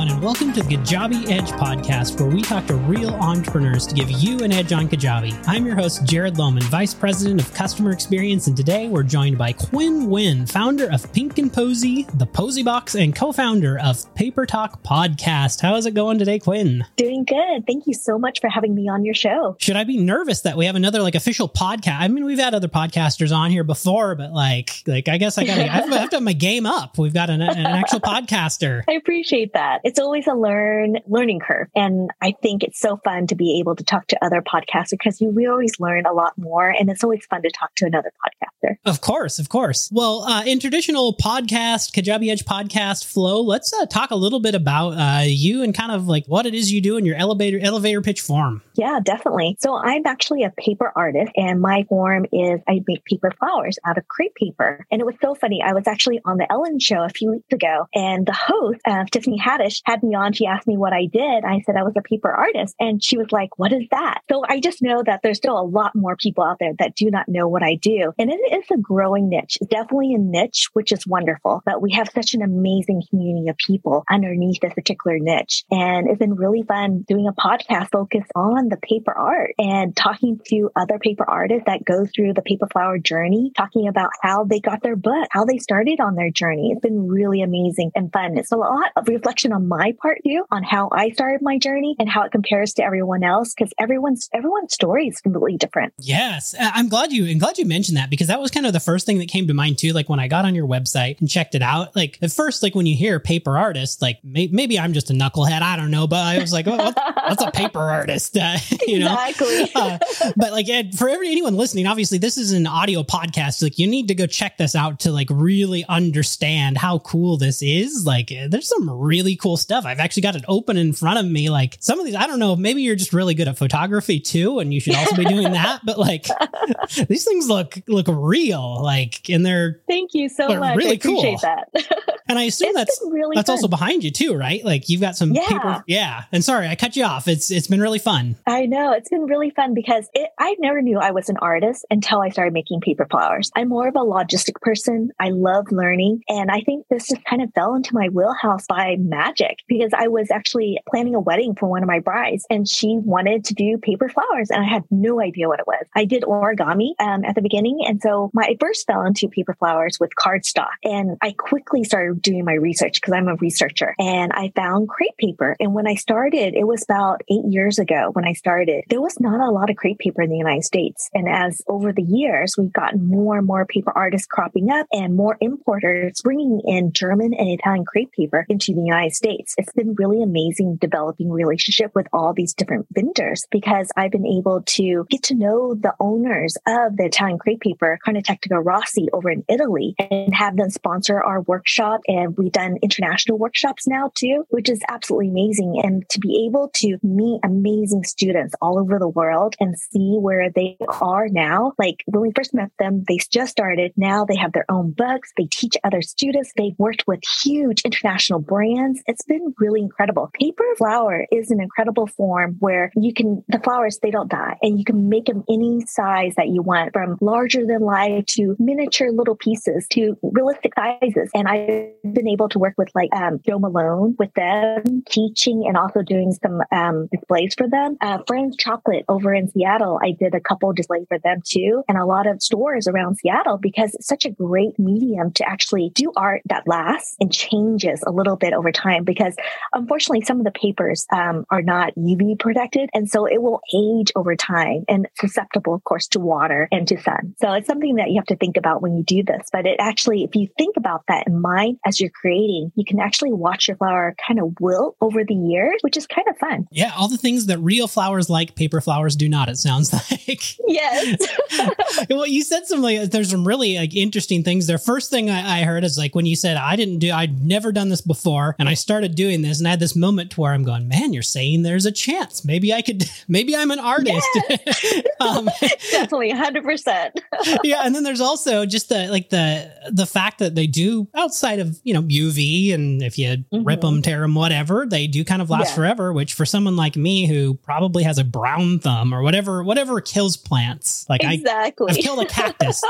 everyone, and welcome to the Kajabi Edge podcast, where we talk to real entrepreneurs to give you an edge on Kajabi. I'm your host, Jared Lohman, Vice President of Customer Experience, and today we're joined by Quinn Wynn, founder of Pink and Posy, the Posy Box, and co founder of Paper Talk Podcast. How is it going today, Quinn? Doing good. Thank you so much for having me on your show. Should I be nervous that we have another like official podcast? I mean, we've had other podcasters on here before, but like, like I guess I got to, I have to have my game up. We've got an, an actual podcaster. I appreciate that. It's always a learn learning curve. And I think it's so fun to be able to talk to other podcasters because you we always learn a lot more and it's always fun to talk to another podcaster. Of course, of course. Well, uh, in traditional podcast, Kajabi Edge podcast flow, let's uh, talk a little bit about uh, you and kind of like what it is you do in your elevator elevator pitch form. Yeah, definitely. So I'm actually a paper artist and my form is I make paper flowers out of crepe paper. And it was so funny. I was actually on the Ellen show a few weeks ago and the host, uh, Tiffany Haddish, had me on. She asked me what I did. I said I was a paper artist. And she was like, what is that? So I just know that there's still a lot more people out there that do not know what I do. And it is a growing niche. It's definitely a niche, which is wonderful. But we have such an amazing community of people underneath this particular niche. And it's been really fun doing a podcast focused on the paper art and talking to other paper artists that go through the paper flower journey, talking about how they got their book, how they started on their journey. It's been really amazing and fun. It's a lot of reflection on my part too, on how I started my journey and how it compares to everyone else, because everyone's everyone's story is completely different. Yes, I'm glad you. I'm glad you mentioned that because that was kind of the first thing that came to mind too. Like when I got on your website and checked it out, like at first, like when you hear paper artist, like may, maybe I'm just a knucklehead. I don't know, but I was like, oh, what's, what's a paper artist? Uh, you know, exactly. uh, but like for every, anyone listening, obviously this is an audio podcast. Like you need to go check this out to like really understand how cool this is. Like there's some really cool stuff. I've actually got it open in front of me. Like some of these, I don't know, maybe you're just really good at photography too, and you should also be doing that. But like these things look look real. Like and they're thank you so much. Really I appreciate cool. that. and I assume It's that's really that's fun. also behind you too, right? Like you've got some Yeah. paper. Yeah. And sorry, I cut you off. It's it's been really fun. I know it's been really fun because it, I never knew I was an artist until I started making paper flowers. I'm more of a logistic person. I love learning. And I think this just kind of fell into my wheelhouse by magic because I was actually planning a wedding for one of my brides and she wanted to do paper flowers and I had no idea what it was. I did origami um, at the beginning. And so my I first fell into paper flowers with cardstock and I quickly started doing my research because I'm a researcher and I found crepe paper. And when I started, it was about eight years ago when I started, there was not a lot of crepe paper in the United States. And as over the years, we've gotten more and more paper artists cropping up and more importers bringing in German and Italian crepe paper into the United States. It's been really amazing developing relationship with all these different vendors because I've been able to get to know the owners of the Italian crepe paper, Cartotecnica Rossi over in Italy and have them sponsor our workshop. And we've done international workshops now too, which is absolutely amazing. And to be able to meet amazing students all over the world and see where they are now. Like when we first met them, they just started. Now they have their own books. They teach other students. They've worked with huge international brands. It's been really incredible. Paper flower is an incredible form where you can, the flowers, they don't die and you can make them any size that you want from larger than life to miniature little pieces to realistic sizes. And I've been able to work with like um, Jo Malone with them teaching and also doing some um, displays for them. Uh, Fran's Chocolate over in Seattle, I did a couple displays for them too, and a lot of stores around Seattle because it's such a great medium to actually do art that lasts and changes a little bit over time. Because unfortunately, some of the papers um, are not UV protected, and so it will age over time and susceptible, of course, to water and to sun. So it's something that you have to think about when you do this. But it actually, if you think about that in mind as you're creating, you can actually watch your flower kind of wilt over the years, which is kind of fun. Yeah, all the things that real flowers like, paper flowers do not. It sounds like. Yes. well, you said some like there's some really like interesting things there. First thing I, I heard is like when you said I didn't do I'd never done this before, and I started doing this, and I had this moment to where I'm going, man, you're saying there's a chance. Maybe I could. Maybe I'm an artist. um, Definitely, hundred percent. yeah, and then there's also just the like the the fact that they do outside of you know, UV and if you mm-hmm. rip them, tear them, whatever, they do kind of last yeah. forever, which for someone like me who probably has a brown thumb or whatever, whatever kills plants, like exactly. I, I've killed a cactus.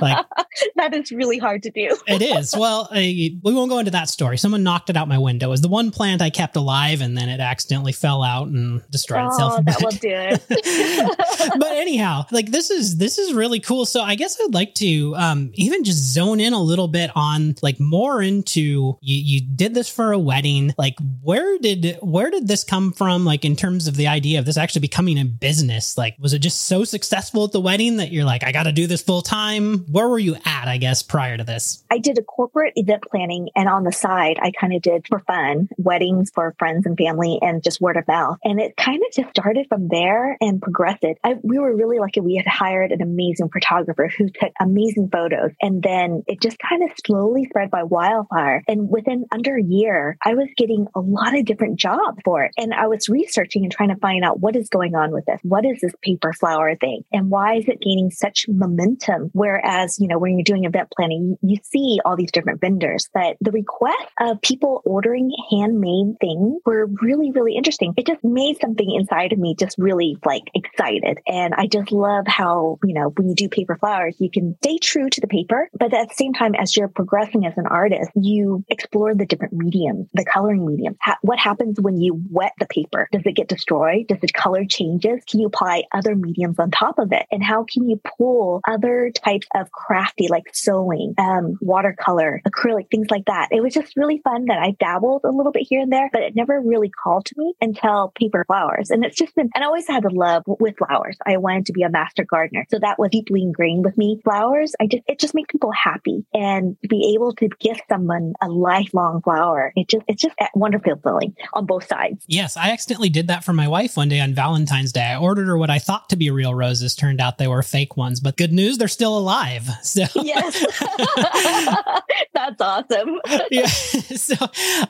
like that is really hard to do. it is. Well, we won't go into that story. Someone knocked it out my window. It was the one plant I kept alive and then it accidentally fell out and destroyed oh, itself. That will do it. but anyhow, like this is this is really cool. So I guess I'd like to um, even just zone in a little bit on like more into you. You did this for a wedding. Like where did where did this come from? Like in terms of the idea of this actually becoming a business. Like was it just so successful at the wedding that you're like I got to do this full time? Where were you at? I guess prior to this. I did a corporate event planning, and on the side, I kind of did for fun weddings for friends and family, and just word of mouth. And it kind of just started from there and progressed. I, we were really lucky. We had hired an amazing photographer who took amazing photos. And then it just kind of slowly spread by wildfire. And within under a year, I was getting a lot of different jobs for it. And I was researching and trying to find out what is going on with this. What is this paper flower thing? And why is it gaining such momentum? Whereas, you know, when you're doing event planning, you see all these different vendors, but the request of people ordering handmade things were really, really interesting. It just made something inside of me just really like excited. And I just love how, you know, when you do paper flowers, you can stay true to the paper, but at the same time, as you're progressing as an artist, you explore the different mediums, the coloring medium. Ha- what happens when you wet the paper? Does it get destroyed? Does the color changes? Can you apply other mediums on top of it? And how can you pull other types of crafty, like sewing, um, watercolor, acrylic, things like that? It was just really fun that I dabbled a little bit here and there, but it never really called to me until paper flowers. And it's just been, and I always had a love with flowers. I wanted to be a master gardener. So that was deeply ingrained with me. Flowers, I just, it just makes people happy and be able to gift someone a lifelong flower. It just, it's just a wonderful feeling on both sides. Yes. I accidentally did that for my wife one day on Valentine's Day. I ordered her what I thought to be real roses. Turned out they were fake ones, but good news, they're still alive. So yes, that's awesome. yeah. So,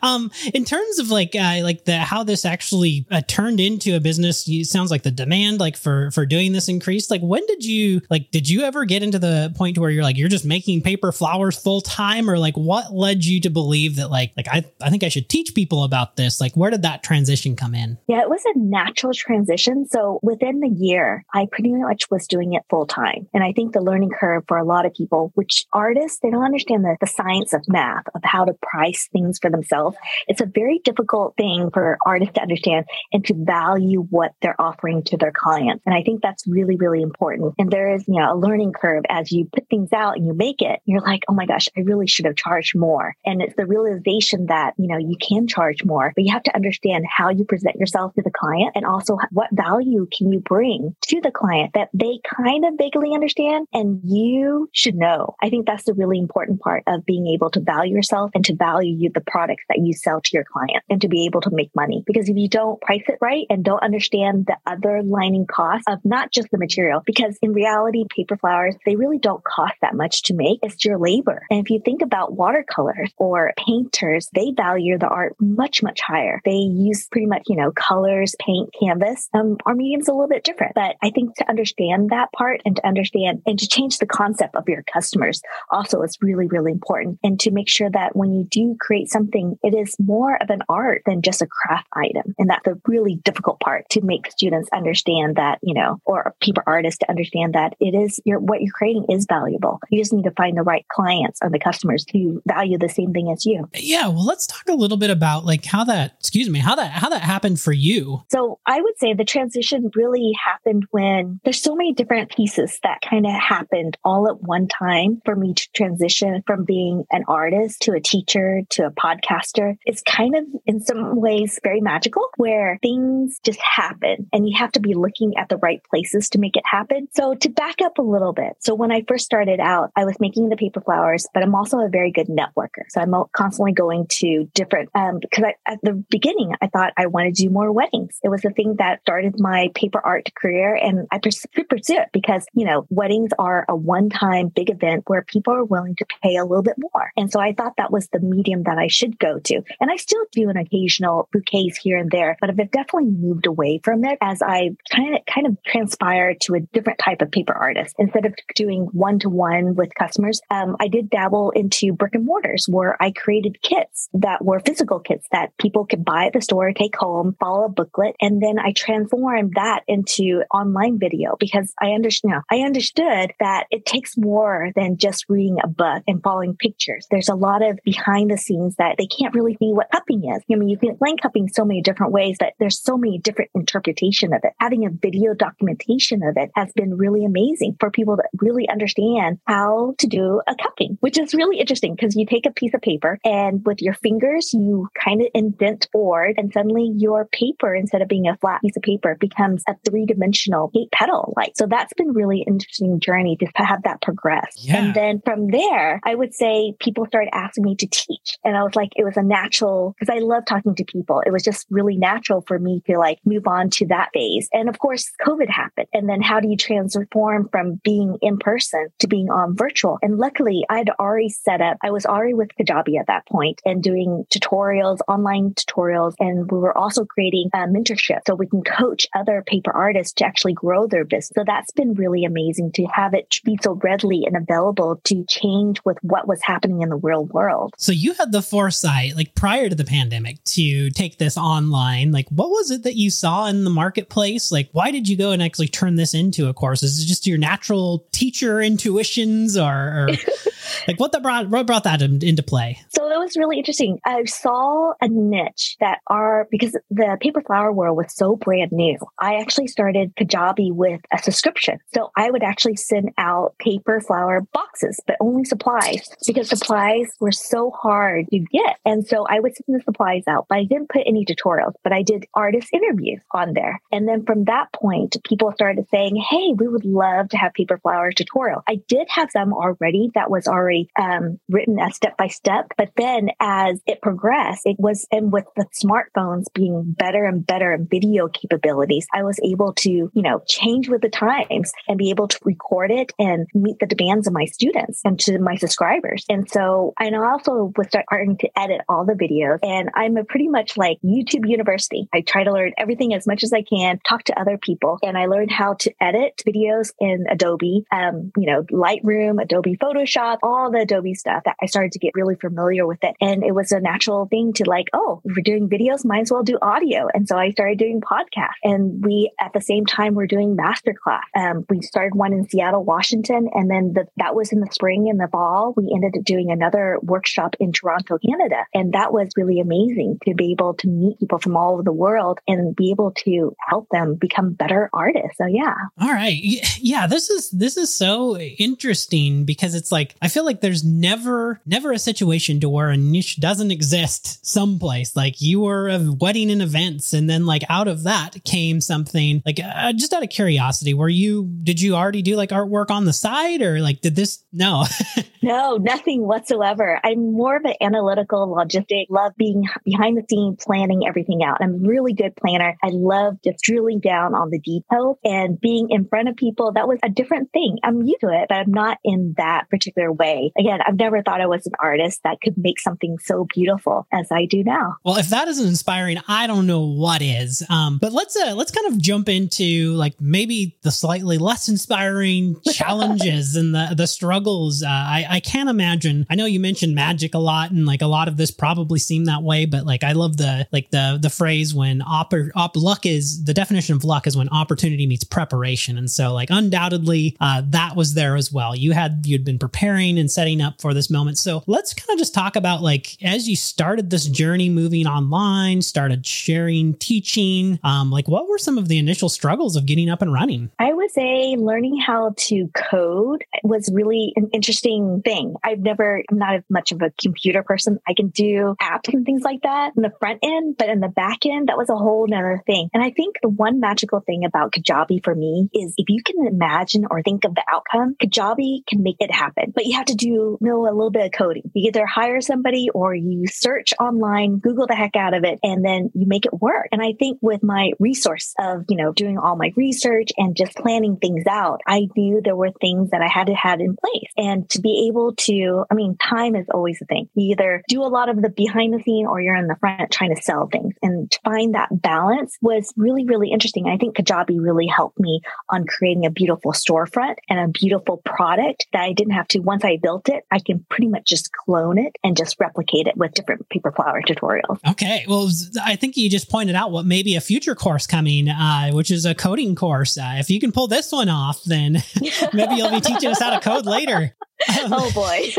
um, in terms of like, uh, like the, how this actually uh, turned into a business, it sounds like the demand, like for, for doing this increased. Like when did you, like, did you ever get into the point where you're like, you're just making paper flowers full time or like what led you to believe that like, like I, I think I should teach people about this? Like, where did that transition come in? Yeah, it was a natural transition. So within the year, I pretty much was doing it full time. And I think the learning curve for a lot of people, which artists, they don't understand the, the science of math, of how to price things for themselves. It's a very difficult thing for artists to understand and to value what they're offering to their clients. And I think that's really, really important. And there is, you know, a learning curve as you put things out and you make it. You're like, oh my gosh, I really should have charged more. And it's the realization that, you know, you can charge more, but you have to understand how you present yourself to the client and also what value can you bring to the client that they kind of vaguely understand and you should know. I think that's the really important part of being able to value yourself and to value the products that you sell to your client and to be able to make money. Because if you don't price it right and don't understand the other lining costs of not just the material, because in reality, paper flowers, they really don't cost that much to make. It's your labor. And if you think about watercolors or painters, they value the art much, much higher. They use pretty much, you know, colors, paint, canvas. Um, our medium's a little bit different, but I think to understand that part and to understand and to change the concept of your customers also is really, really important. And to make sure that when you do create something, it is more of an art than just a craft item. And that's the really difficult part to make students understand that, you know, or people artists to understand that it is your, what you're creating is valuable. You just need to find the right clients or the customers who value the same thing as you. Yeah. Well, let's talk a little bit about like how that, excuse me, how that, how that happened for you. So I would say the transition really happened when there's so many different pieces that kind of happened all at one time for me to transition from being an artist to a teacher to a podcaster. It's kind of in some ways very magical where things just happen and you have to be looking at the right places to make it happen. So to back up a little bit. So when I first started out, I was making the paper flowers, but I'm also a very good networker. So I'm constantly going to different, um, because at the beginning, I thought I wanted to do more weddings. It was the thing that started my paper art career and I pursued it because, you know, weddings are a one time big event where people are willing to pay a little bit more. And so I thought that was the medium that I should go to. And I still do an occasional bouquets here and there, but I've definitely moved away from it as I kind of, kind of transpired to a different type of paper artist. Instead of doing one to one with customers, um, I did dabble into brick and mortar orders where I created kits that were physical kits that people could buy at the store, take home, follow a booklet. And then I transformed that into online video because I understand, I understood that it takes more than just reading a book and following pictures. There's a lot of behind the scenes that they can't really see what cupping is. I mean, you can explain cupping so many different ways, but there's so many different interpretation of it. Having a video documentation of it has been really amazing for people to really understand how to do a cupping, which is really interesting because you take a piece of paper and with your fingers, you kind of indent forward and suddenly your paper, instead of being a flat piece of paper, becomes a three dimensional eight petal like. So that's been really interesting journey to have that progress. Yeah. And then from there, I would say people started asking me to teach. And I was like, it was a natural because I love talking to people. It was just really natural for me to like move on to that phase. And of course, COVID happened. And then how do you transform from being in person to being on virtual? And luckily, I had already set up, I was already with Kajabi at that point and doing tutorials, online tutorials. And we were also creating a mentorship so we can coach other paper artists to actually grow their business. So that's been really amazing to have it be so readily and available to change with what was happening in the real world. So you had the foresight, like prior to the pandemic, to take this online. Like, what was it that you saw in the marketplace? Like, why did you go and actually turn this into a course? Is it just your natural teacher intuitions, or, or like what that brought what brought that in, into play? So that was really interesting. I saw a niche that are because the paper flower world was so brand new. I actually started Kajabi with a subscription. So I would actually send out paper flower boxes, but only supplies because supplies were so hard to get. And so I would send the supplies out, but I didn't put any tutorials, but I did artist interviews on there. And then from that point, people started saying, Hey, we would love to have paper flower tutorial. I did have some already that was already um, written as step by step. But then as it progressed, it was, and with the smartphones being better and better and video capabilities, I was able to, you know, change with the times and be able to record it and meet the demands of my students and to my subscribers. And so, and I also was starting to edit all the videos and I'm a pretty much like YouTube university. I try to learn everything as much as I can, talk to other people, and I learned how to edit videos in Adobe, um, you know, Lightroom, Adobe Photoshop, all the Adobe stuff that I started to get really familiar with it. And it was a natural thing to like, oh, we're doing videos, might as well do audio. And so I started doing podcasts and we at the same time were doing masterclass. Um, we started one in Seattle, Washington, and then the, that was in the spring and the fall. We ended up doing another workshop in Toronto, Canada. And that was really amazing to be able to meet people from all over the world and be able to help them become better artists. So yeah. All right. Yeah, this is this is so interesting because it's like I feel like there's never never a situation to where a niche doesn't exist someplace. Like you were a wedding and events and then like out of that came something like uh, just out of curiosity, were you did you already do like artwork on the side or like did this no. no, nothing whatsoever. I'm more of an analytical logistic, love being behind the scenes planning everything out. I'm a really good planner. I love just drilling down on the details and being in front of people. That was a different thing. I'm used to it, but I'm not in that particular way. Again, I've never thought I was an artist that could make something so beautiful as I do now. Well, if that isn't inspiring, I don't know what is. Um, but let's uh, let's kind of jump into like maybe the slightly less inspiring challenges and the the struggles. Uh, I I can't imagine. I know you mentioned magic a lot, and like a lot of this probably seemed that way. But like I love the like the the phrase when op, op luck is the definition of luck is when opportunity meets preparation, and so like undoubtedly uh, that was there as well. You had you'd been preparing and setting up for this moment. So let's kind of just talk about like as you started this journey moving online, started sharing, teaching. Um, like what were some of the initial struggles of getting up and running? I would say learning how to code was really an interesting thing. I've never, I'm not as much of a computer person. I can do apps and things like that in the front end, but in the back end, that was a whole nother thing. And I think the one magical thing about Kajabi for me is if you can imagine or think of the outcome, Kajabi can make it happen. But you have to do know a little bit of coding. You either hire somebody or you search online, Google the heck out of it, and then you make it work. And I think with my resource of, you know, doing all my research and just planning things out, I knew there were things that I had to have in place. And to be able to, I mean, time is always a thing. You either do a lot of the behind the scene or you're in the front trying to sell things. And to find that balance was really, really interesting. I think Kajabi really helped me on creating a beautiful storefront and a beautiful product that I didn't have to, once I I built it, I can pretty much just clone it and just replicate it with different paper flower tutorials. Okay. Well, I think you just pointed out what may be a future course coming, uh, which is a coding course. Uh, if you can pull this one off, then maybe you'll be teaching us how to code later. Um, oh boy.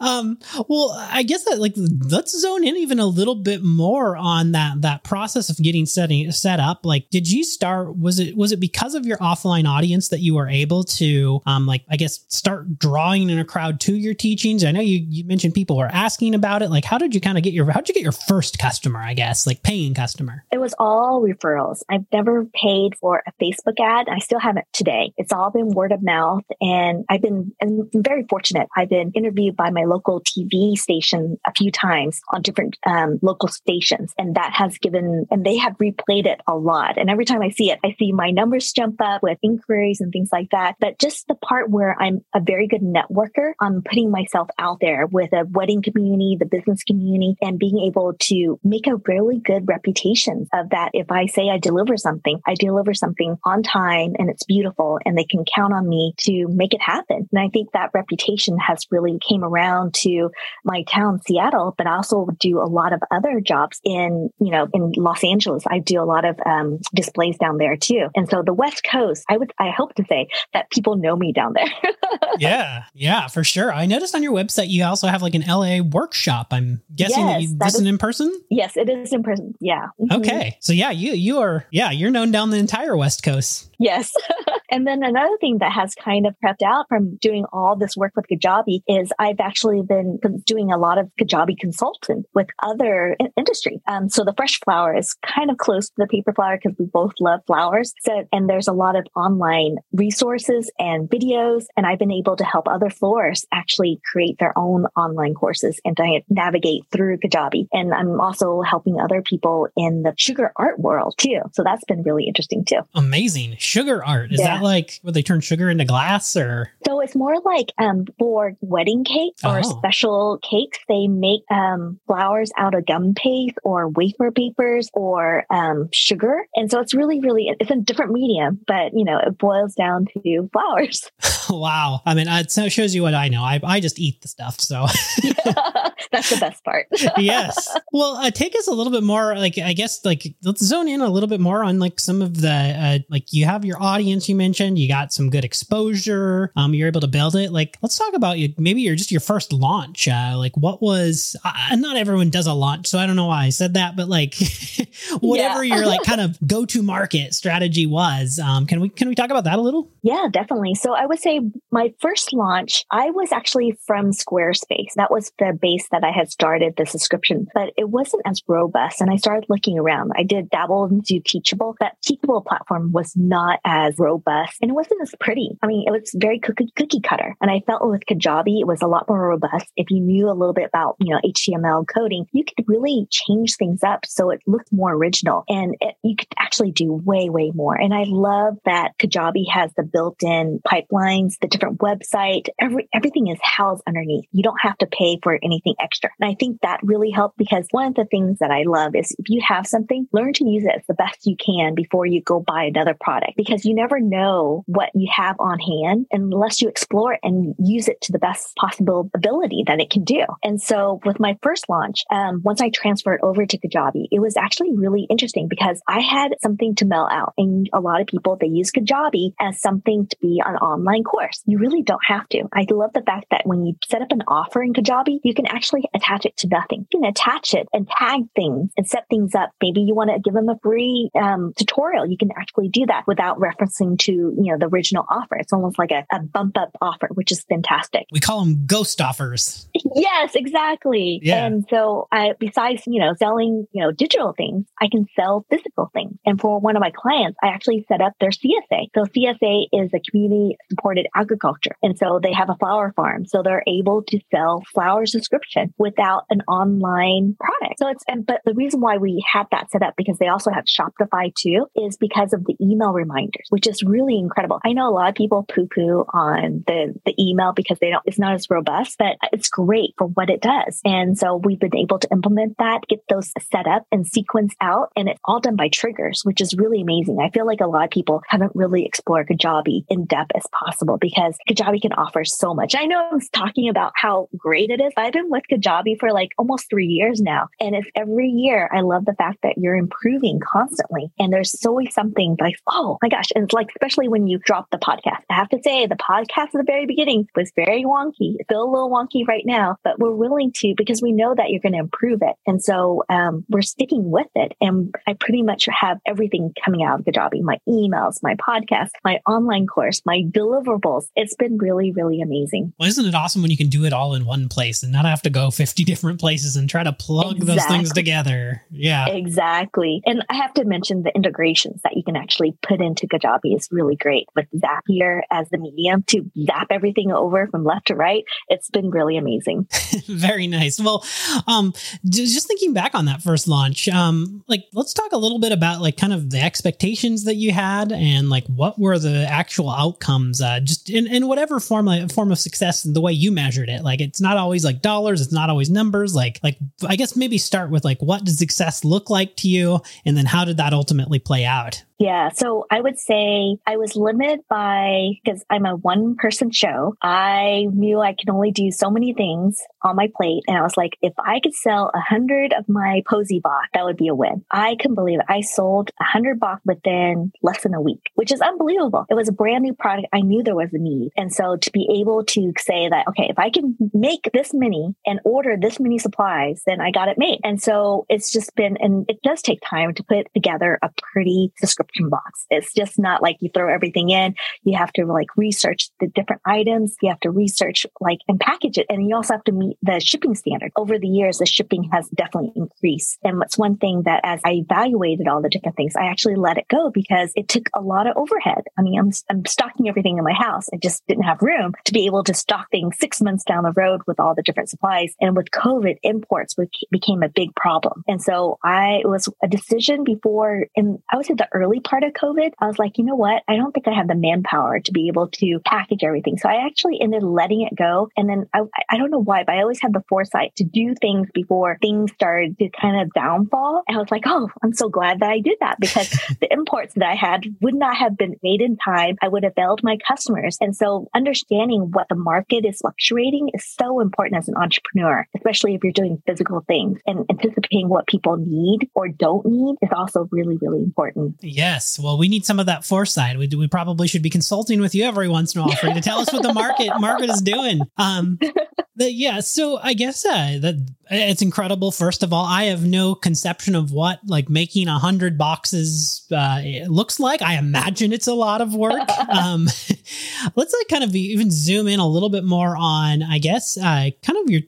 um, well, I guess that like let's zone in even a little bit more on that that process of getting setting set up. Like, did you start? Was it was it because of your offline audience that you were able to um like I guess start drawing in a crowd to your teachings? I know you you mentioned people were asking about it. Like, how did you kind of get your how did you get your first customer? I guess like paying customer. It was all referrals. I've never paid for a Facebook ad. I still haven't today. It's all been word of mouth, and I've been and I'm very fortunate. I've been interviewed by my local TV station a few times on different um, local stations, and that has given, and they have replayed it a lot. And every time I see it, I see my numbers jump up with inquiries and things like that. But just the part where I'm a very good networker, I'm putting myself out there with a wedding community, the business community, and being able to make a really good reputation of that. If I say I deliver something, I deliver something on time and it's beautiful and they can count on me to make it happen. And I think that reputation has really came around to my town, Seattle, but I also do a lot of other jobs in, you know, in Los Angeles. I do a lot of um, displays down there too. And so the West Coast, I would, I hope to say that people know me down there. yeah. Yeah, for sure. I noticed on your website, you also have like an LA workshop. I'm guessing yes, that you, this is in person? Yes, it is in person. Yeah. Mm-hmm. Okay. So yeah, you, you are, yeah, you're known down the entire West Coast. Yes. and then another thing that has kind of crept out from doing all this work with Kajabi is I've actually been doing a lot of Kajabi consultant with other industry. Um, so the fresh flower is kind of close to the paper flower because we both love flowers. So, and there's a lot of online resources and videos. And I've been able to help other florists actually create their own online courses and to navigate through Kajabi. And I'm also helping other people in the sugar art world too. So that's been really interesting too. Amazing sugar art. Is yeah. that like where they turn sugar into glass or? So it's more like um, for wedding cakes or oh. special cakes, they make um, flowers out of gum paste or wafer papers or um, sugar. And so it's really, really, it's a different medium, but you know, it boils down to flowers. wow. I mean, it shows you what I know. I, I just eat the stuff. So that's the best part. yes. Well, uh, take us a little bit more, like, I guess, like, let's zone in a little bit more on like some of the, uh, like, you have your audience you mentioned, you got some good exposure. Um, you're able to build it. Like, let's talk about you. Maybe you're just your first launch. Uh, like, what was, uh, not everyone does a launch. So I don't know why I said that, but like, whatever your like kind of go to market strategy was, um, can we, can we talk about that a little? Yeah, definitely. So I would say my first launch, I was actually from Squarespace. That was the base that I had started the subscription, but it wasn't as robust. And I started looking around. I did dabble into Teachable. That Teachable platform was not as robust and it wasn't as pretty. I mean, it was very cookie, cookie cutter. And I felt with Kajabi, it was a lot more robust. If you knew a little bit about, you know, HTML coding, you could really change things up so it looked more original and it, you could actually do way, way more. And I love that Kajabi has the built-in pipelines, the different website, every, everything is housed underneath. You don't have to pay for anything extra. And I think that really helped because one of the things that I love is if you have something, learn to use it as the best you can before you go buy another product because you never know what you have on hand unless you explore it and use it to the best possible ability that it can do. And so with my first launch, um, once I transferred over to Kajabi, it was actually really interesting because I had something to mail out and a lot of people, they use Kajabi as something to be an online course. You really don't have to. I love the fact that when you set up an offer in Kajabi, you can actually attach it to nothing. You can attach it and tag things and set things up. Maybe you want to give them a free um, tutorial. You can actually do that without referencing to, you know, the original offer. It's almost like a, a bump up offer, which is fantastic. We call them ghost offers. Yes, exactly. Yeah. And so I, besides, you know, selling, you know, digital things, I can sell physical things. And for one of my clients, I actually set up their CSA. So CSA is a community supported agriculture. And so they have a flower farm. So they're able to sell flower subscription without an online product. So it's, and, but the reason why we had that set up because they also have Shopify too is because of the email reminders, which is really really incredible. I know a lot of people poo poo on the, the email because they don't, it's not as robust, but it's great for what it does. And so we've been able to implement that, get those set up and sequence out. And it's all done by triggers, which is really amazing. I feel like a lot of people haven't really explored Kajabi in depth as possible because Kajabi can offer so much. I know I'm talking about how great it is. I've been with Kajabi for like almost three years now. And it's every year I love the fact that you're improving constantly. And there's always something like, oh my gosh. And it's like, especially when you drop the podcast. I have to say the podcast at the very beginning was very wonky. It's still a little wonky right now, but we're willing to because we know that you're going to improve it. And so um, we're sticking with it. And I pretty much have everything coming out of Kajabi, my emails, my podcast, my online course, my deliverables. It's been really, really amazing. Well, isn't it awesome when you can do it all in one place and not have to go 50 different places and try to plug exactly. those things together? Yeah. Exactly. And I have to mention the integrations that you can actually put into Kajabi is really great with Zapier as the medium to zap everything over from left to right. It's been really amazing. Very nice. Well, um, just thinking back on that first launch, um, like let's talk a little bit about like kind of the expectations that you had and like what were the actual outcomes, uh, just in, in whatever form, like, form of success and the way you measured it. Like it's not always like dollars, it's not always numbers. Like, like I guess maybe start with like what does success look like to you, and then how did that ultimately play out? Yeah. So I would say I was limited by, because I'm a one person show, I knew I can only do so many things on my plate. And I was like, if I could sell a hundred of my posy box, that would be a win. I can believe it. I sold a hundred box within less than a week, which is unbelievable. It was a brand new product. I knew there was a need. And so to be able to say that, okay, if I can make this many and order this many supplies, then I got it made. And so it's just been, and it does take time to put together a pretty descriptive subscription box. It's just not like you throw everything in. You have to like research the different items. You have to research like and package it. And you also have to meet the shipping standard. Over the years, the shipping has definitely increased. And what's one thing that as I evaluated all the different things, I actually let it go because it took a lot of overhead. I mean, I'm, I'm stocking everything in my house. I just didn't have room to be able to stock things six months down the road with all the different supplies. And with COVID, imports became a big problem. And so I, was a decision before, and I would say the early part of COVID, I was like, you know what? I don't think I have the manpower to be able to package everything. So I actually ended letting it go. And then I, I don't know why, but I always had the foresight to do things before things started to kind of downfall. And I was like, oh, I'm so glad that I did that because the imports that I had would not have been made in time. I would have failed my customers. And so understanding what the market is fluctuating is so important as an entrepreneur, especially if you're doing physical things and anticipating what people need or don't need is also really, really important. Yeah. Yes. Well, we need some of that foresight. We, we probably should be consulting with you every once in a while for you to tell us what the market market is doing. Um, the, yeah. So I guess uh, that it's incredible. First of all, I have no conception of what like making a hundred boxes uh, looks like. I imagine it's a lot of work. Um, let's like kind of even zoom in a little bit more on, I guess, uh, kind of your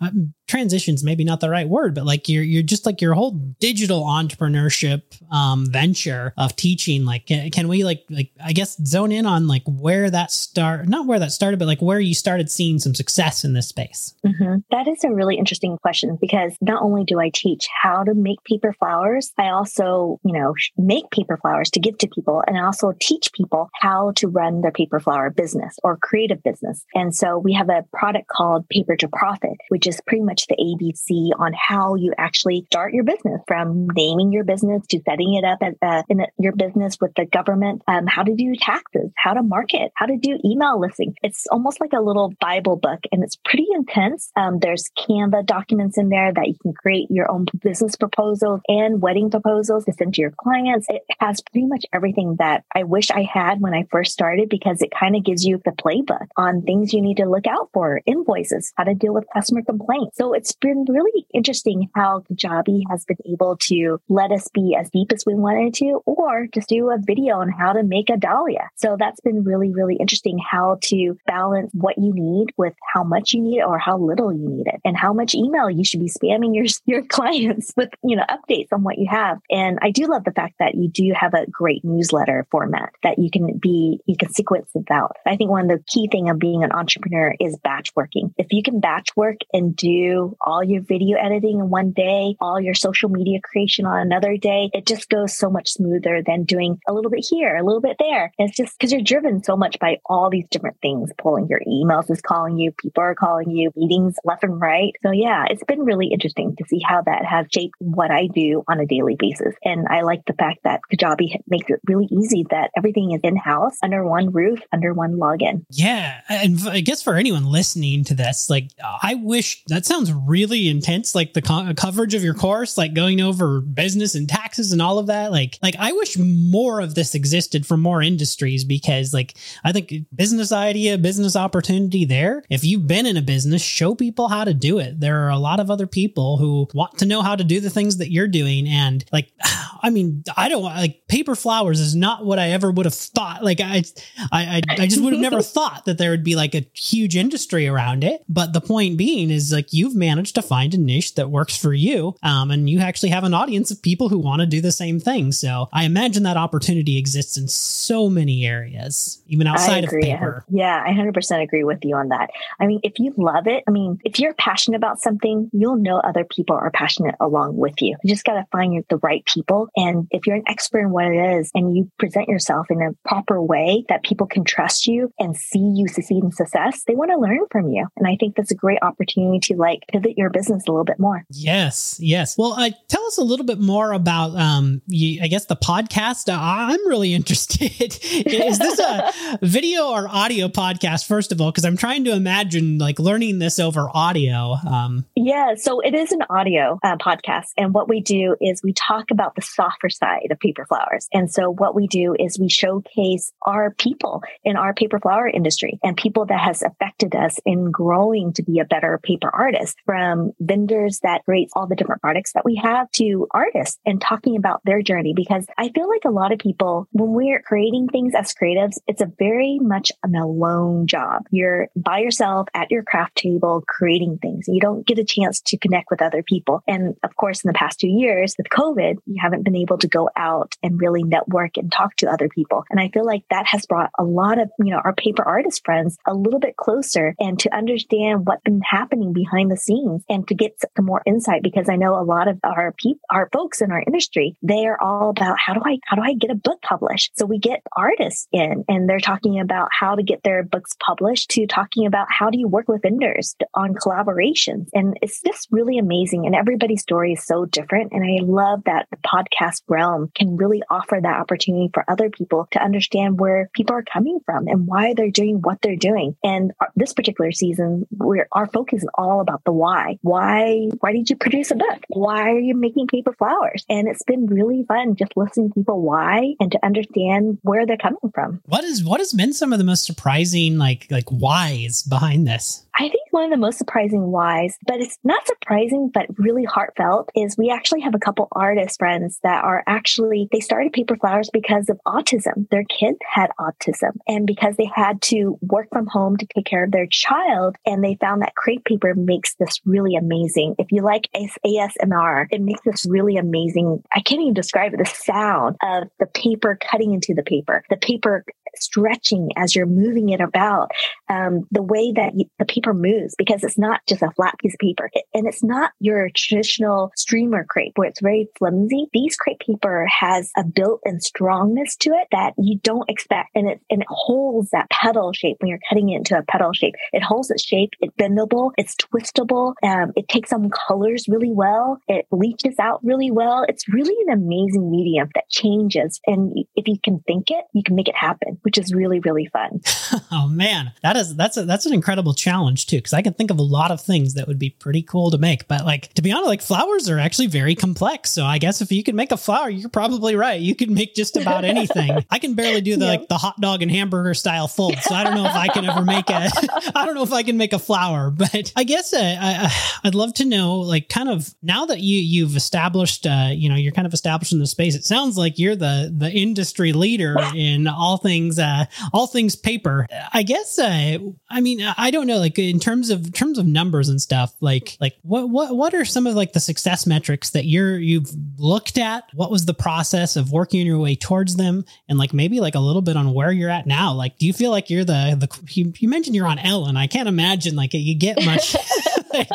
transitions maybe not the right word but like you're you're just like your whole digital entrepreneurship um venture of teaching like can, can, we like like i guess zone in on like where that start not where that started but like where you started seeing some success in this space mm-hmm. that is a really interesting question because not only do i teach how to make paper flowers i also you know make paper flowers to give to people and I also teach people how to run their paper flower business or creative business and so we have a product called paper to profit which is pretty much the ABC on how you actually start your business from naming your business to setting it up as a, in a, your business with the government, um, how to do taxes, how to market, how to do email listing. It's almost like a little Bible book and it's pretty intense. Um, there's Canva documents in there that you can create your own business proposals and wedding proposals to send to your clients. It has pretty much everything that I wish I had when I first started because it kind of gives you the playbook on things you need to look out for, invoices, how to deal with customer complaints. So it's been really interesting how Kajabi has been able to let us be as deep as we wanted to, or just do a video on how to make a dahlia. So that's been really, really interesting how to balance what you need with how much you need or how little you need it and how much email you should be spamming your, your clients with, you know, updates on what you have. And I do love the fact that you do have a great newsletter format that you can be, you can sequence it out. I think one of the key thing of being an entrepreneur is batch working. If you can batch work and do all your video editing in one day, all your social media creation on another day, it just goes so much smoother than doing a little bit here, a little bit there. it's just because you're driven so much by all these different things, pulling your emails is calling you, people are calling you, meetings left and right. So yeah, it's been really interesting to see how that has shaped what I do on a daily basis. And I like the fact that Kajabi makes it really easy that everything is in house under one roof, under one login. Yeah. And I guess for anyone listening to this, like, I wish that sounds really intense. Like the co- uh, coverage of your course, like going over business and taxes and all of that. Like, like I wish more of this existed for more industries because, like, I think business idea, business opportunity there. If you've been in a business, show people how to do it. There are a lot of other people who want to know how to do the things that you're doing. And like, I mean, I don't like paper flowers is not what I ever would have thought. Like I, I, I just would have never thought that there would be like a huge industry around it. But the point being is like you've managed to find a niche that works for you. Um, and you actually have an audience of people who want to do the same thing. So I imagine that opportunity exists in so many areas, even outside of paper. Yeah, I 100% agree with you on that. I mean, if you love it, I mean, if you're passionate about something, you'll know other people are passionate along with you. You just got to find the right people. And if you're an expert in what it is and you present yourself in a proper way that people can trust you and see you succeed in success, they want to learn from you. And I think that's a great opportunity to like pivot your business a little bit more. Yes, yes. Well, uh, tell us a little bit more about, um, you, I guess the podcast. Uh, I'm really interested. is this a video or audio podcast? First of all, because I'm trying to imagine like learning this over audio. Um, yeah, so it is an audio uh, podcast, and what we do is we talk about the softer side of paper flowers. And so what we do is we showcase our people in our paper flower industry and people that has affected us in growing to be a better paper artist from vendors that create all the different products that we have to artists and talking about their journey. Because I feel like a lot of people, when we're creating things as creatives, it's a very much an alone job. You're by yourself at your craft table creating things. You don't get a chance to connect with other people. And of course, in the past two years with COVID, you haven't been able to go out and really network and talk to other people. And I feel like that has brought a lot of, you know, our paper artist friends a little bit closer and to understand what's been happening behind the scenes and to get some more insight because I know a lot of our people, our folks in our industry, they are all about how do I, how do I get a book published? So we get artists in and they're talking about how to get their books published to talking about how do you work with vendors on collaborations. And it's just really amazing. And everybody's story is so different. And I love that the podcast realm can really offer that opportunity for other people to understand where people are coming from and why they're doing what they're doing. And uh, this particular season, where our focus is all about the why. Why, why did you produce a book? Why are you making paper flowers? And it's been really fun just listening to people why and to understand where they're coming from. What is, what has been some of the most surprising, like, like whys behind this? I think one of the most surprising whys, but it's not surprising, but really heartfelt is we actually have a couple artist friends that are actually, they started Paper Flowers because of autism. Their kid had autism and because they had to work from home to take care of their child. And they found that crepe paper makes this really amazing. If you like ASMR, it makes this really amazing. I can't even describe it. The sound of the paper cutting into the paper, the paper stretching as you're moving it about, um, the way that you, the paper moves, because it's not just a flat piece of paper it, and it's not your traditional streamer crepe where it's very flimsy. These crepe paper has a built-in strongness to it that you don't expect. And it, and it holds that petal shape when you're cutting it into a petal shape. It holds its shape. It's bendable. It's twistable. Um, it takes on colors really well. It bleaches out really well. It's really an amazing medium that changes. And if you can think it, you can make it happen which is really really fun. oh man, that is that's a, that's an incredible challenge too because I can think of a lot of things that would be pretty cool to make, but like to be honest, like flowers are actually very complex. So I guess if you can make a flower, you're probably right. You can make just about anything. I can barely do the yep. like the hot dog and hamburger style fold, so I don't know if I can ever make a I don't know if I can make a flower, but I guess uh, I, I'd love to know like kind of now that you you've established uh, you know you're kind of established in the space. It sounds like you're the the industry leader in all things uh, all things paper. I guess, uh, I mean, I don't know, like in terms of terms of numbers and stuff, like, like what, what, what are some of like the success metrics that you're, you've looked at? What was the process of working your way towards them? And like, maybe like a little bit on where you're at now. Like, do you feel like you're the, the, you, you mentioned you're on Ellen. I can't imagine like you get much. like,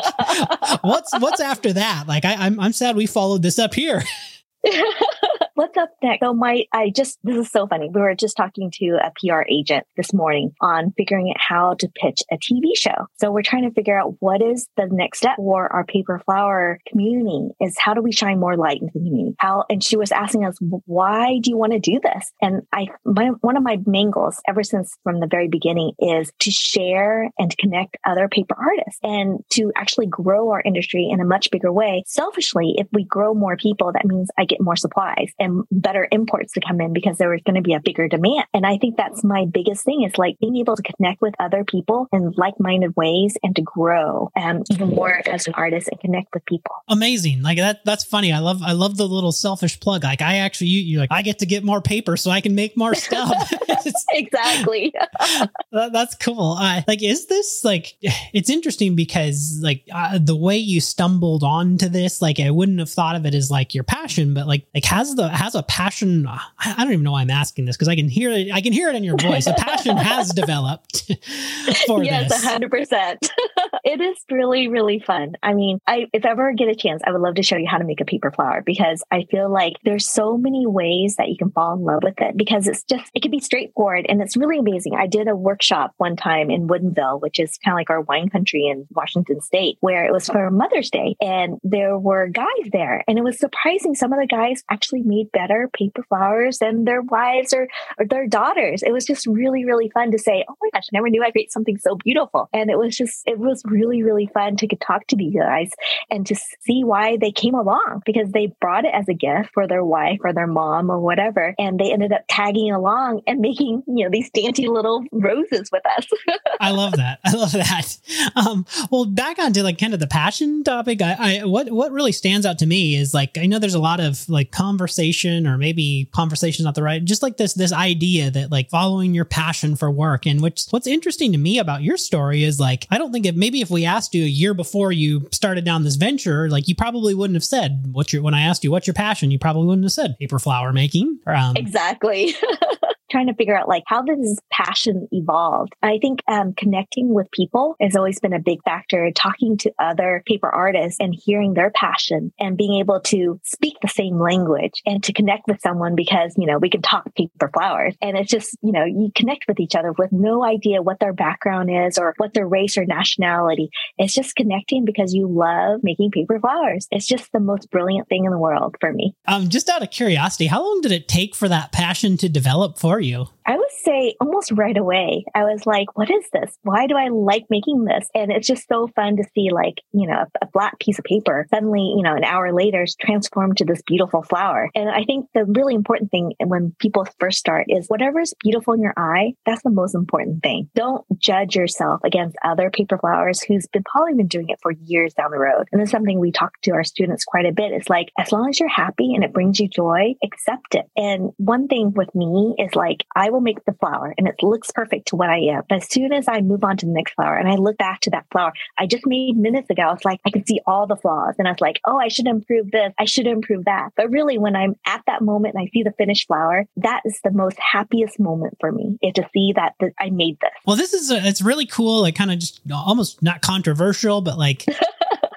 what's, what's after that? Like, I, I'm, I'm sad we followed this up here. What's up next? So oh, my, I just, this is so funny. We were just talking to a PR agent this morning on figuring out how to pitch a TV show. So we're trying to figure out what is the next step for our paper flower community is how do we shine more light into the community? How, and she was asking us, why do you want to do this? And I, my, one of my main goals ever since from the very beginning is to share and connect other paper artists and to actually grow our industry in a much bigger way. Selfishly, if we grow more people, that means I get more supplies and better imports to come in because there was going to be a bigger demand. And I think that's my biggest thing is like being able to connect with other people in like-minded ways and to grow um, even more as an artist and connect with people. Amazing. Like that, that's funny. I love, I love the little selfish plug. Like I actually, you, you like, I get to get more paper so I can make more stuff. exactly. that, that's cool. Uh, like, is this like, it's interesting because like uh, the way you stumbled onto this, like I wouldn't have thought of it as like your passion, but like, like has the, has a passion. I don't even know why I'm asking this because I can hear it. I can hear it in your voice. A passion has developed for yes, this. hundred percent. It is really, really fun. I mean, I if ever get a chance, I would love to show you how to make a paper flower because I feel like there's so many ways that you can fall in love with it because it's just it can be straightforward and it's really amazing. I did a workshop one time in Woodinville, which is kind of like our wine country in Washington State, where it was for Mother's Day and there were guys there, and it was surprising. Some of the guys actually made better paper flowers than their wives or, or their daughters. It was just really, really fun to say, oh my gosh, I never knew I create something so beautiful. And it was just, it was really, really fun to talk to these guys and to see why they came along because they brought it as a gift for their wife or their mom or whatever. And they ended up tagging along and making, you know, these dainty little roses with us. I love that. I love that. Um, well, back onto like kind of the passion topic, I, I, what, what really stands out to me is like, I know there's a lot of like conversation or maybe conversation's not the right, just like this, this idea that like following your passion for work. And which, what's interesting to me about your story is like, I don't think if maybe if we asked you a year before you started down this venture, like you probably wouldn't have said what's your, when I asked you what's your passion, you probably wouldn't have said paper flower making. Um, exactly. trying to figure out like how this passion evolved. I think um, connecting with people has always been a big factor. Talking to other paper artists and hearing their passion and being able to speak the same language and to connect with someone because you know we can talk paper flowers and it's just you know you connect with each other with no idea what their background is or what their race or nationality. It's just connecting because you love making paper flowers. It's just the most brilliant thing in the world for me. Um, just out of curiosity, how long did it take for that passion to develop for you? I would say almost right away. I was like, what is this? Why do I like making this? And it's just so fun to see like, you know, a, a black piece of paper suddenly, you know, an hour later is transformed to this beautiful flower. And I think the really important thing when people first start is whatever is beautiful in your eye, that's the most important thing. Don't judge yourself against other paper flowers who's been probably been doing it for years down the road. And it's something we talk to our students quite a bit. It's like, as long as you're happy and it brings you joy, accept it. And one thing with me is like, I will make the flower and it looks perfect to what I am. But as soon as I move on to the next flower and I look back to that flower I just made minutes ago, it's like I can see all the flaws. And I was like, oh, I should improve this. I should improve that. But really, when I'm at that moment and I see the finished flower, that is the most happiest moment for me is to see that, that I made this. Well, this is, a, it's really cool. Like kind of just almost not controversial, but like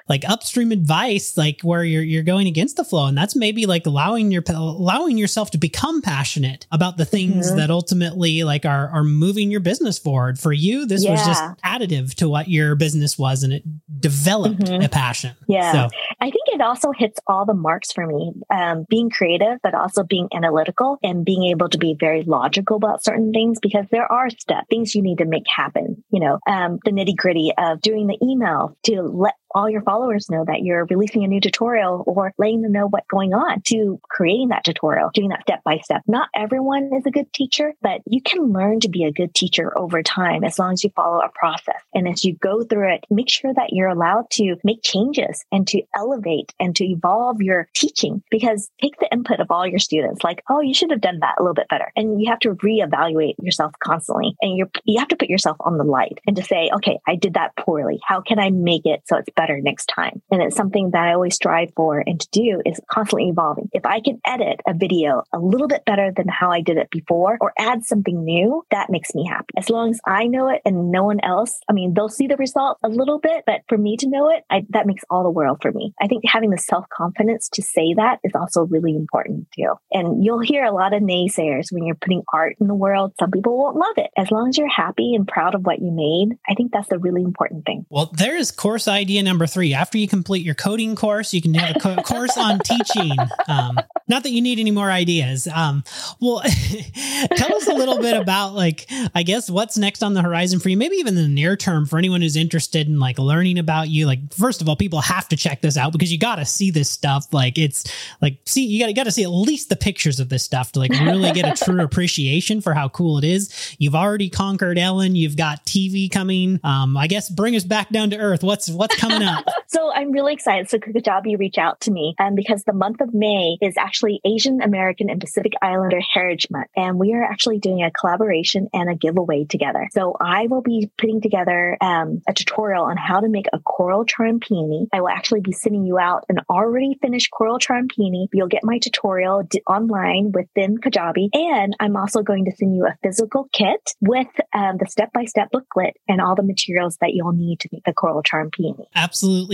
like upstream advice, like where you're you're going against the flow, and that's maybe like allowing your allowing yourself to become passionate about the things mm-hmm. that ultimately like are are moving your business forward. For you, this yeah. was just additive to what your business was, and it developed mm-hmm. a passion. Yeah, so. I think it also hits all the marks for me. Um, being creative, but also being analytical and being able to be very logical about certain things because there are steps, things you need to make happen. You know, um, the nitty gritty of doing the email to let all your followers followers know that you're releasing a new tutorial or letting them know what's going on to creating that tutorial, doing that step by step. Not everyone is a good teacher, but you can learn to be a good teacher over time as long as you follow a process. And as you go through it, make sure that you're allowed to make changes and to elevate and to evolve your teaching because take the input of all your students like, oh, you should have done that a little bit better. And you have to reevaluate yourself constantly and you're, you have to put yourself on the light and to say, okay, I did that poorly. How can I make it so it's better next time? And it's something that I always strive for and to do is constantly evolving. If I can edit a video a little bit better than how I did it before or add something new, that makes me happy. As long as I know it and no one else, I mean, they'll see the result a little bit, but for me to know it, I, that makes all the world for me. I think having the self confidence to say that is also really important too. And you'll hear a lot of naysayers when you're putting art in the world. Some people won't love it. As long as you're happy and proud of what you made, I think that's a really important thing. Well, there is course idea number three. After you complete your coding course, you can have a co- course on teaching. Um, not that you need any more ideas. Um, well, tell us a little bit about like, I guess what's next on the horizon for you, maybe even in the near term for anyone who's interested in like learning about you. Like, first of all, people have to check this out because you got to see this stuff. Like it's like, see, you got got to see at least the pictures of this stuff to like really get a true appreciation for how cool it is. You've already conquered Ellen. You've got TV coming. Um, I guess bring us back down to earth. What's, what's coming up? So I'm really excited. So Kajabi reach out to me um, because the month of May is actually Asian American and Pacific Islander Heritage Month. And we are actually doing a collaboration and a giveaway together. So I will be putting together um, a tutorial on how to make a coral charm peony. I will actually be sending you out an already finished coral charm peony. You'll get my tutorial d- online within Kajabi. And I'm also going to send you a physical kit with um, the step by step booklet and all the materials that you'll need to make the coral charm peony.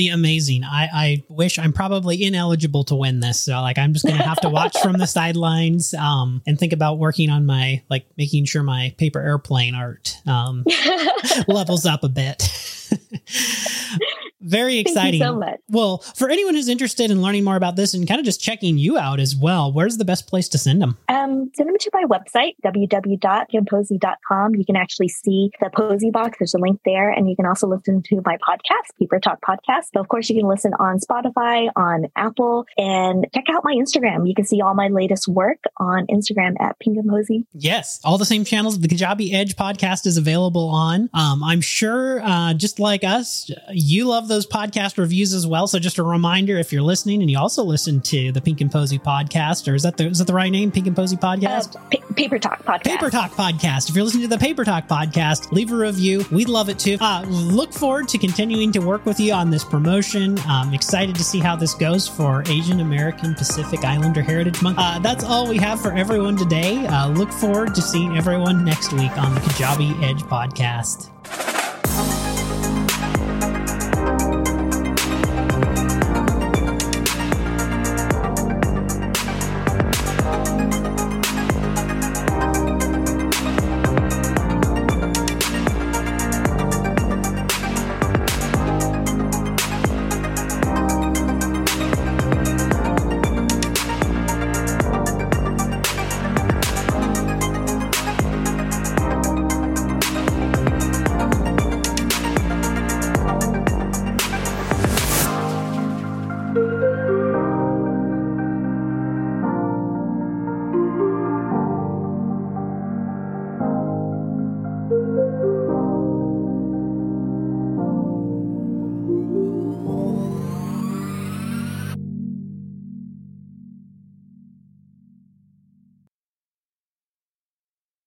Absolutely amazing. I, I wish I'm probably ineligible to win this. So like I'm just going to have to watch from the sidelines um, and think about working on my like making sure my paper airplane art um, levels up a bit. Very exciting. so much. Well, for anyone who's interested in learning more about this and kind of just checking you out as well, where's the best place to send them? Um, send them to my website, www.pinkandposy.com. You can actually see the Posy box. There's a link there. And you can also listen to my podcast, Paper Talk Podcast. So of course, you can listen on Spotify, on Apple, and check out my Instagram. You can see all my latest work on Instagram at Pink and Posy. Yes, all the same channels the Kajabi Edge podcast is available on. Um, I'm sure, uh, just like us, you love those podcast reviews as well. So just a reminder, if you're listening and you also listen to the Pink and Posy podcast, or is that the is that the right name? Pink and Posy podcast? Uh, pa- Paper Talk Podcast. Paper Talk podcast. If you're listening to the Paper Talk podcast, leave a review. We'd love it too. Uh, look forward to continuing to work with you on this promotion. I'm excited to see how this goes for Asian American Pacific Islander Heritage Month. Uh, that's all we have for everyone today. Uh, look forward to seeing everyone next week on the Kajabi Edge podcast.